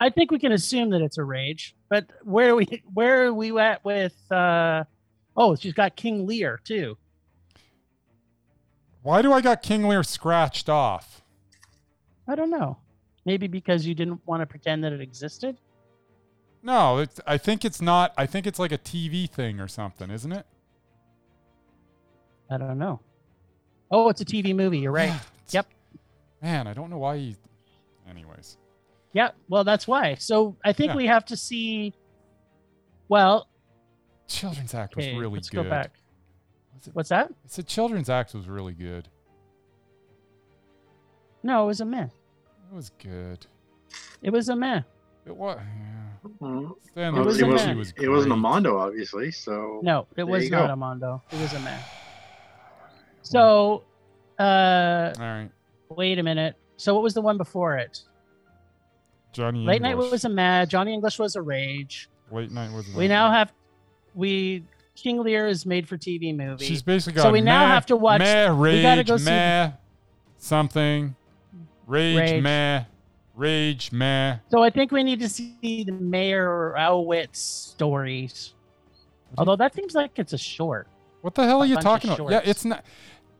I think we can assume that it's a rage, but where are we where are we at with uh oh, she's got King Lear too. Why do I got King Lear scratched off? I don't know. Maybe because you didn't want to pretend that it existed? No, it's, I think it's not. I think it's like a TV thing or something, isn't it? I don't know. Oh, it's a TV movie, you're right. Yep. Man, I don't know why he. Anyways, Yeah, well that's why. So I think Yeah. we have to see well, Children's Act was okay, really let's good. go back. Was it- What's that? I said Children's Act was really good. No, it was a meh. It was good. It was a meh. It was. Yeah. Mhm. Stan It was a meh. Was it wasn't a. Mondo, obviously. So No, it was not go. a Mondo. It was a meh. So uh All right, wait a minute. So what was the one before it? Johnny. Late Night was a mad. Johnny English was a rage. Late Night was. We now have we King Lear is made for TV movie. She's basically got. So we now have to watch- Meh, rage, we gotta go see meh, something. Rage, Rage. meh, rage, meh. so I think we need to see the Mayor Elwitz stories. Although that seems like it's a short. What the hell A are you talking about? Yeah, it's not.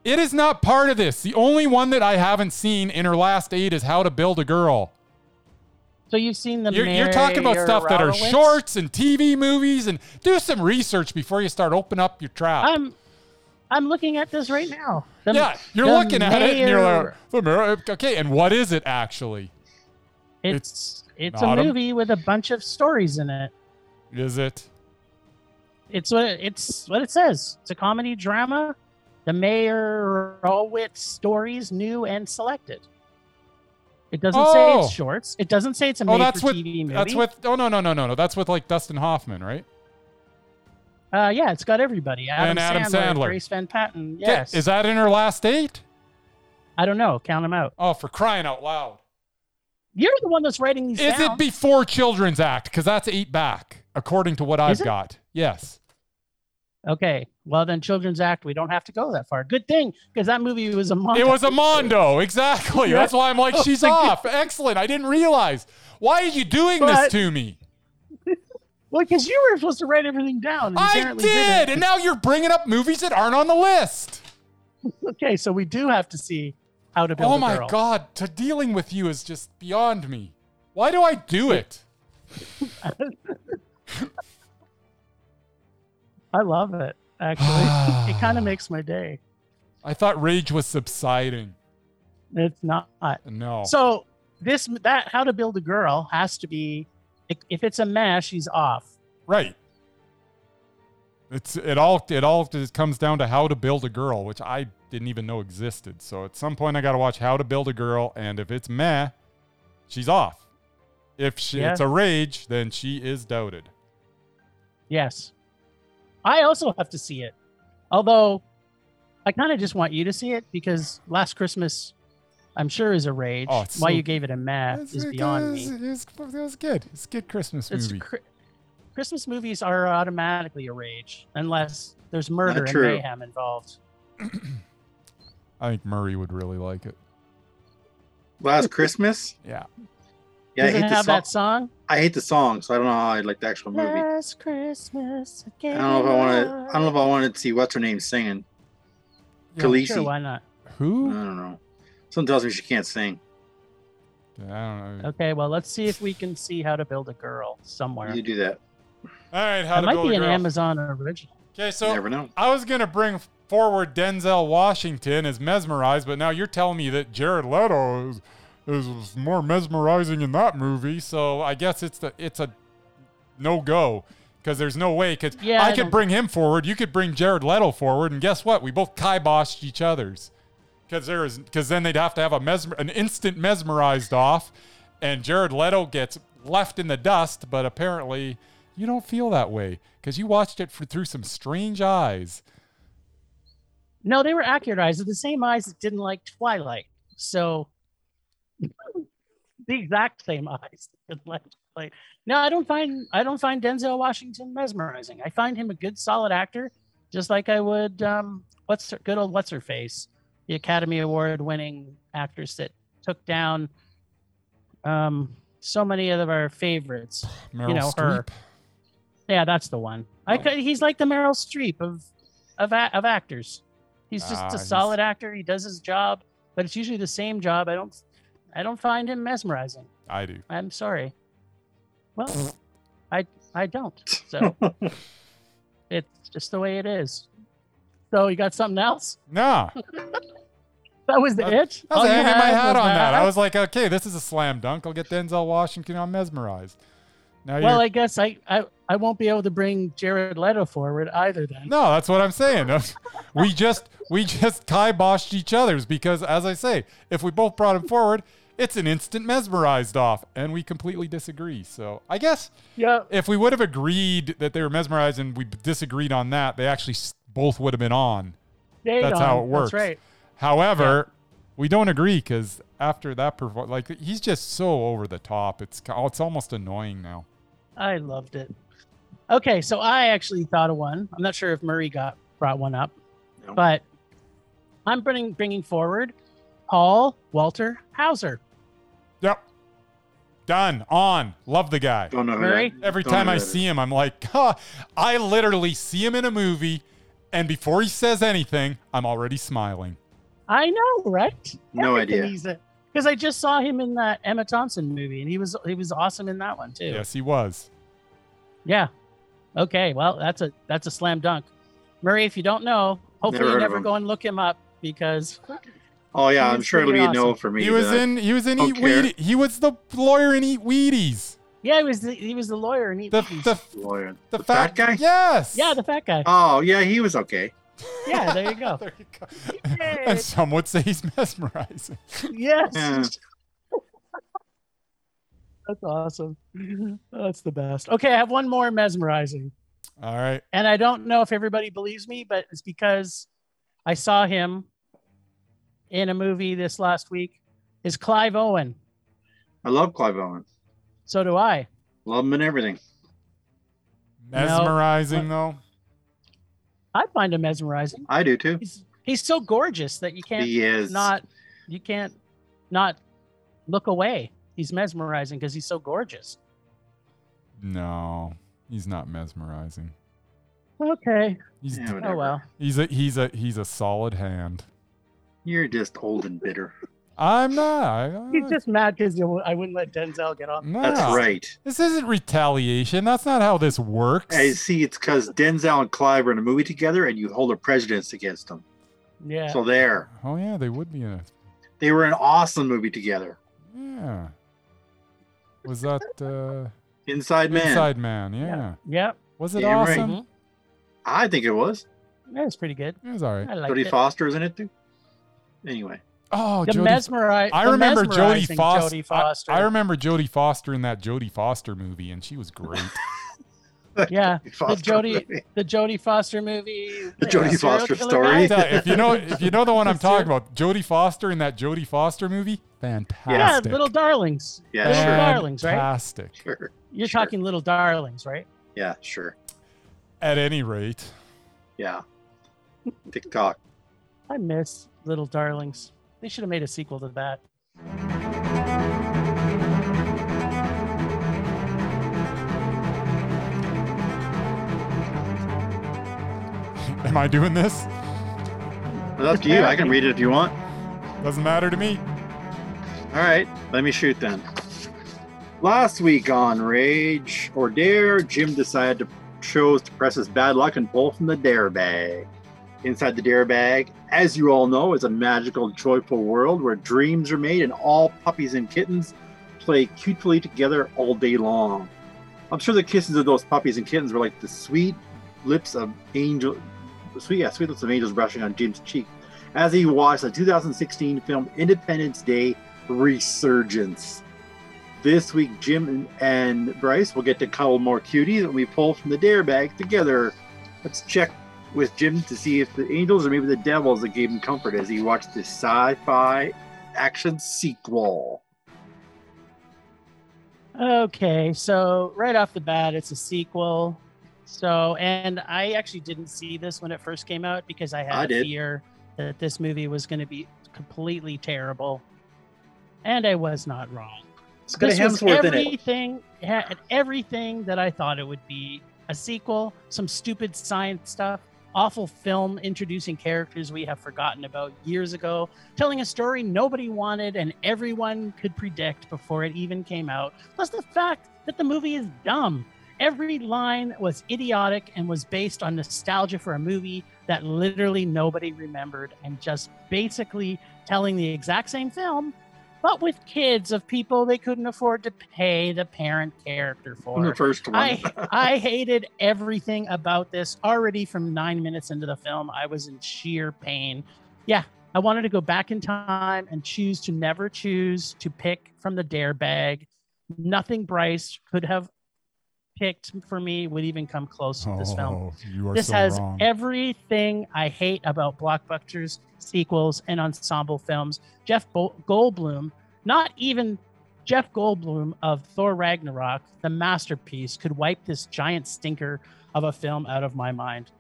It is not part of this. The only one that I haven't seen in her last eight is How to Build a Girl. So you've seen the You're, you're talking about Mayor stuff that are shorts and TV movies, and do some research before you start opening up your trap. I'm I'm looking at this right now. The- yeah, you're looking at it, and you're like, okay. And what is it actually? it's it's not a a- movie with a bunch of stories in it. Is it? It's what it, it's what it says. It's a comedy drama. The Meyerowitz stories, new and selected. It doesn't say Oh. it's shorts. It doesn't say it's a Oh, that's with TV movie. that's with. Oh no no no no no. That's with like Dustin Hoffman, right? Uh, yeah, it's got everybody. Adam, And Adam Sandler, Sandler. Grace Van Patten. Yes. Is that in her last eight? I don't know. Count them out. Oh, for crying out loud! You're the one that's writing these Is down. it before Children's Act? Because that's eight back, according to what I've it? got. Yes. Okay. Well, then Children's Act. We don't have to go that far. Good thing, because that movie was a month. It was a Mondo, exactly. That's why I'm like, she's off. Excellent. I didn't realize. Why are you doing But- this to me? Well, because you were supposed to write everything down. and I apparently did, didn't. and now you're bringing up movies that aren't on the list. Okay, so we do have to see how to build Oh a my girl. God, to dealing with you is just beyond me. Why do I do it? I love it. Actually, it kind of makes my day. I thought rage was subsiding. It's not. No. So this that how to build a girl has to be if- it's a mess, she's off. right. It's it all it all just comes down to how to build a girl, which I didn't even know existed. So at some point I got to watch How to Build a Girl, and if it's meh, she's off. If she, Yeah. it's a rage, then she is doubted. Yes. I also have to see it. Although I kind of just want you to see it because last Christmas, I'm sure, is a rage. Oh, Why so- you gave it a meh It's- is it beyond was- me. It was, it was good. It's a good Christmas It's movie. cri- Christmas movies are automatically a rage unless there's uh, murder and mayhem involved. I think Murray would really like it. Last Christmas. Yeah. Yeah, I Does it hate the have song. that song? I hate the song, so I don't know how I like the actual movie. Last Christmas. I I don't know if I want to. I don't know if I wanted to see what's her name singing. Yeah, Khaleesi. Sure, why not? Who? I don't know. Someone tells me she can't sing. I don't know. Okay, well, let's see if we can see how to build a girl somewhere. You do that. All right, how It to might build be a an girl. Amazon original. Okay, You so never know. I was gonna bring forward Denzel Washington as mesmerized, but now you're telling me that Jared Leto is, is more mesmerizing in that movie. So I guess it's the it's a no go because there's no way. Because Yeah, I, I could bring him forward, you could bring Jared Leto forward, and guess what? We both kiboshed each other's because there is because then they'd have to have a mesmer an instant mesmerized off, and Jared Leto gets left in the dust. But apparently, you don't feel that way because you watched it for, through some strange eyes. No, they were accurate eyes. They're the same eyes that didn't like Twilight. So the exact same eyes like No, I don't find I don't find Denzel Washington mesmerizing. I find him a good, solid actor, just like I would um what's her good old what's her face, the Academy Award winning actress that took down um so many of our favorites. Meryl know, her. Streep. Yeah, that's the one. I Oh. could, he's like the Meryl Streep of of of actors. He's just Ah, a he's- solid actor. He does his job, but it's usually the same job. I don't I don't find him mesmerizing. I do. I'm sorry. Well, I I don't. So it's just the way it is. So you got something else? Nah, That was the That- it. I was oh, All hanging my hat on that. I was like, okay, this is a slam dunk. I'll get Denzel Washington on mesmerized. Now Well, I guess I, I I won't be able to bring Jared Leto forward either. Then. no, that's what I'm saying. we just we just kiboshed each other's because, as I say, if we both brought him forward, it's an instant mesmerized off, and we completely disagree. So I guess Yeah. if we would have agreed that they were mesmerized and we disagreed on that, they actually both would have been on. Dang That's how it works. That's right. However, we don't agree because after that, perfor- like he's just so over the top. It's it's almost annoying now. I loved it. Okay, so I actually thought of one. I'm not sure if Murray got brought one up, No. but I'm bringing bringing forward Paul Walter Hauser. Yep. Done. On. Love the guy. Don't know who Murray? Every don't time who I see him, I'm like, huh, I literally see him in a movie, and before he says anything, I'm already smiling. I know, right? No idea. Because I just saw him in that Emma Thompson movie, and he was he was awesome in that one too. Yes, he was. Yeah. Okay. Well, that's a that's a slam dunk. Murray, if you don't know, hopefully Never you never go and look him up because Oh yeah, I'm sure it'll be pretty a no for me. He was in. He was in don't Eat care. Wheaties. He was the lawyer in Eat Wheaties. yeah, he was the, he was the lawyer and he, The he's- the lawyer. the, The fat guy? Yes. yeah the fat guy. Oh yeah, he was okay. Yeah, there you go. there you go. Yay. And some would say he's mesmerizing. Yes. Yeah. That's awesome. That's the best. Okay, I have one more mesmerizing. All right. And I don't know if everybody believes me, but it's because I saw him in a movie this last week. Is Clive Owen. I love Clive Owen. So do I. Love him and everything. Mesmerizing though. I find him mesmerizing. I do too. He's he's so gorgeous that you can't He is not you can't not look away. He's mesmerizing because he's so gorgeous. No, he's not mesmerizing. Okay. He's Yeah, whatever. Oh well. he's a he's a he's a solid hand. You're just old and bitter. I'm not. I, He's just mad because I wouldn't let Denzel get on. no. That's right. This isn't retaliation. That's not how this works. I see. It's because Denzel and Clive are in a movie together, and you hold a prejudice against them. Yeah. So there, Oh yeah, they would be in a they were an awesome movie together. yeah. Was that uh, Inside Man. Inside Man? Yeah. Yep. Was it Damn awesome? Mhm. I think it was. That was pretty good. It was all right. I liked Jodie it. Foster is in it too. Anyway, Oh, The Jodie. mesmeri- I the remember Jodie Foster. Jodie Foster. I, I remember Jodie Foster in that Jodie Foster movie, and she was great. Yeah, Jodie the Foster Jodie, movie. the Jodie Foster movie. The Jodie serial Foster story. guy. If you know, if you know the one I'm talking about, Jodie Foster in that Jodie Foster movie, fantastic. Yeah, fantastic. Little Darlings. Yeah, Little sure. Darlings, right? Fantastic. Sure. You're Sure. talking Little Darlings, right? Yeah, sure. At any rate, Yeah. TikTok. I miss Little Darlings. They should have made a sequel to that. am I doing this? It's up to you. I can read it if you want. Doesn't matter to me. All right, let me shoot then. Last week on Rage or Dare, Jim decided to chose to press his bad luck and pull from the Dare bag. Inside the Dare bag, as you all know, is a magical, joyful world where dreams are made and all puppies and kittens play cutely together all day long. I'm sure the kisses of those puppies and kittens were like the sweet lips of angel, sweet yeah, sweet lips of angels brushing on Jim's cheek as he watched the 2016 film Independence Day Resurgence. This week, Jim and, Bryce will get to cuddle more cuties and we pull from the dare bag together. Let's check with Jim to see if the angels or maybe the devils that gave him comfort as he watched this sci-fi action sequel. Okay, so right off the bat, it's a sequel. So, and I actually didn't see this when it first came out because I had I a did. fear that this movie was going to be completely terrible, and I was not wrong. It's got a this was Hemsworth in everything, it had everything that I thought it would be. A sequel, some stupid science stuff, awful film introducing characters we have forgotten about years ago, telling a story nobody wanted and everyone could predict before it even came out. Plus the fact that the movie is dumb. Every line was idiotic and was based on nostalgia for a movie that literally nobody remembered and just basically telling the exact same film but with kids of people they couldn't afford to pay the parent character for. The first one. I I hated everything about this already from nine minutes into the film. I was in sheer pain. Yeah, I wanted to go back in time and choose to never choose to pick from the dare bag. Nothing Bryce could have picked for me would even come close to this film. Oh, you are This so has wrong. everything I hate about blockbusters, sequels, and ensemble films. Jeff Bo- Goldblum, not even Jeff Goldblum of Thor Ragnarok, the masterpiece, could wipe this giant stinker of a film out of my mind.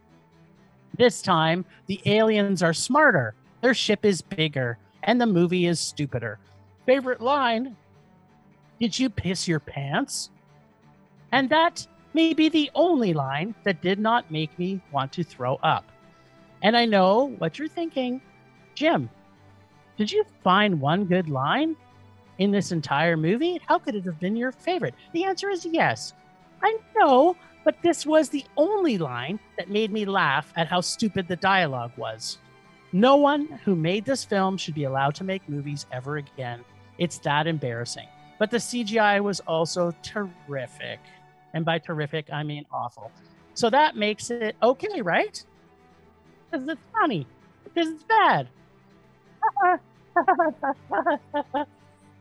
This time, the aliens are smarter, their ship is bigger, and the movie is stupider. Favorite line Did you piss your pants? And that may be the only line that did not make me want to throw up. And I know what you're thinking. Jim, did you find one good line in this entire movie? How could it have been your favorite? The answer is yes. I know, but this was the only line that made me laugh at how stupid the dialogue was. No one who made this film should be allowed to make movies ever again. It's that embarrassing. But the CGI was also terrific. And by terrific, I mean awful. So that makes it okay, right? Because it's funny. Because it's bad.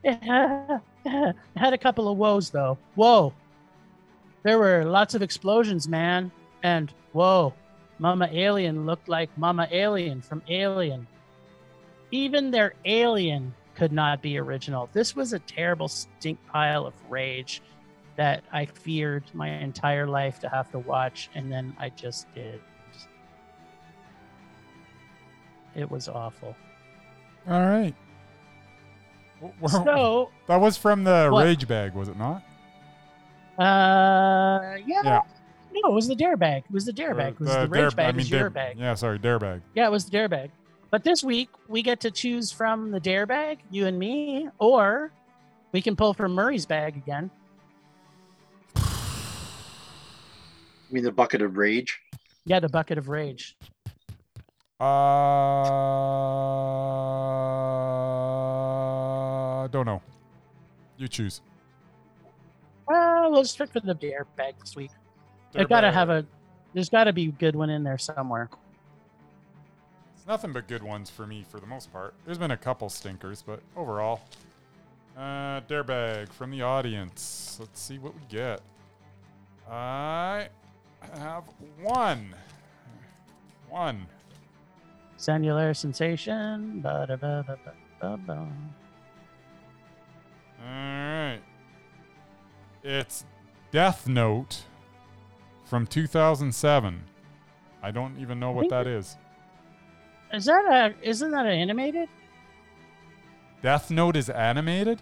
had a couple of woes, though. Whoa. There were lots of explosions, man. And whoa, Mama Alien looked like Mama Alien from Alien. Even their alien could not be original. This was a terrible stink pile of rage that I feared my entire life to have to watch, and then I just did. It was awful. All right. W- w- So, that was from the What? Rage Bag, was it not? uh, yeah. Yeah. No, it was the dare bag. It was the dare bag. It was the, dare- rage bag. I It mean, was your dare- bag. Yeah, sorry, Dare Bag. Yeah, it was the dare bag. But this week we get to choose from the dare bag, you and me, or we can pull from Murray's bag again. Mean, the bucket of rage. Yeah, the bucket of rage. Uh, don't know. You choose. Well, we'll stick for the dare bag this week. Dare I've got to have a. There's got to be a good one in there somewhere. It's nothing but good ones for me for the most part. There's been a couple stinkers, but overall. Uh, dare bag from the audience. Let's see what we get. I have one. One. Cellular sensation. All right. It's Death Note from 2007. I don't even know what that is. Is that a? Isn't that animated? Death Note is animated?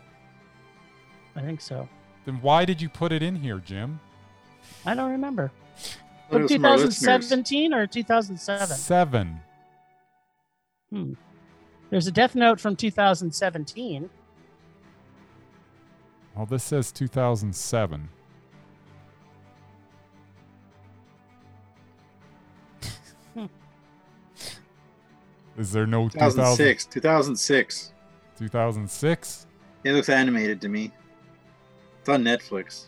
I think so. Then why did you put it in here, Jim? I don't remember. From at some of our listeners. 2017 or 2007? Seven. Hmm. There's a Death Note from 2017. Well, this says 2007. Is there no 2006? 2006. 2006. 2006? It looks animated to me. It's on Netflix.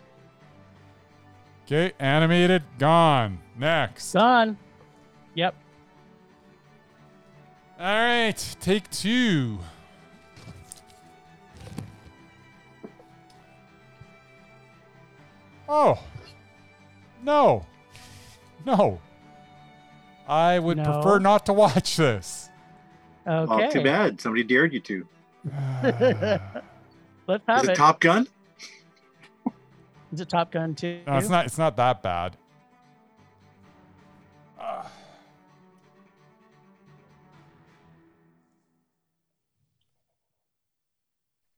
Okay, animated, gone. Next. Gone. Yep. All right, take two. Oh. No. No. I would No. prefer not to watch this. Okay. Oh, too bad. Somebody dared you to. Let's Is have it it. Top Gun? Is it Top Gun too? No, it's not it's not that bad.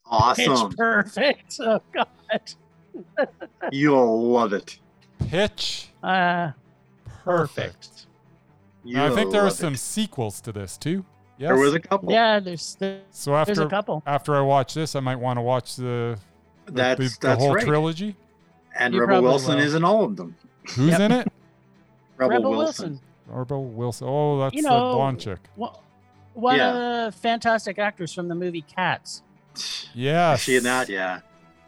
Awesome. Pitch perfect. Oh, God. You'll love it. Pitch Uh, perfect. Now, I You'll think there are some it. sequels to this too. Yes. There was a couple. Yeah, there's, there's so after a couple. after I watch this, I might want to watch the the, That's the, the that's whole right. trilogy. And You Rebel Wilson will. is in all of them. Who's Yep. in it? Rebel, Rebel Wilson. Wilson. Rebel Wilson. Oh, that's You the blonde chick. One- One Yeah. of the fantastic actors from the movie Cats. Yeah. She in that? Yeah.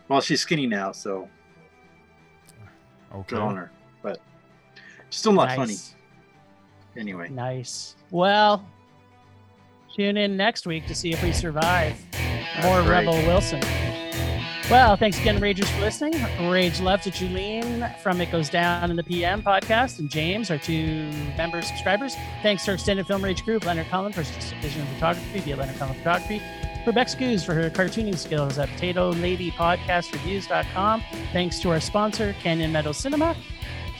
Well, she's skinny now, so Okay. good on her. But still not funny. Anyway. Nice. Well, tune in next week to see if we survive more right. Rebel Wilson. Well, thanks again, Ragers, for listening. Rage love to Julene from It Goes Down in the PM podcast, and James, our two member subscribers. Thanks to our extended film Rage group, Leonard Cullen for his vision of photography via Leonard Cullen Photography. Rebecca Scoos for her cartooning skills at Potato Lady Podcast Reviews.com. Thanks to our sponsor, Canyon Meadow Cinema.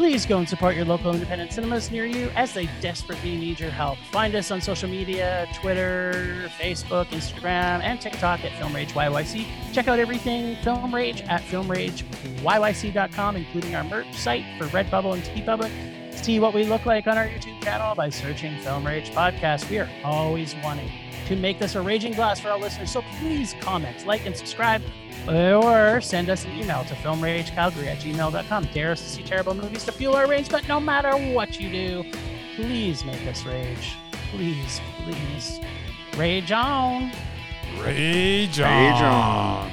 Please go and support your local independent cinemas near you as they desperately need your help. Find us on social media Twitter, Facebook, Instagram, and TikTok at Film Rage YYC. Check out everything Film Rage at filmrageYYC.com, including our merch site for Redbubble and TeePublic. See what we look like on our YouTube channel by searching Film Rage Podcast. We are always wanting to make this a raging blast for our listeners, so please comment, like, and subscribe or send us an email to filmragecalgary at gmail.com. Dare us to see terrible movies to fuel our rage, but no matter what you do, please make us rage. Please, please. Rage on. Rage Rage on. on.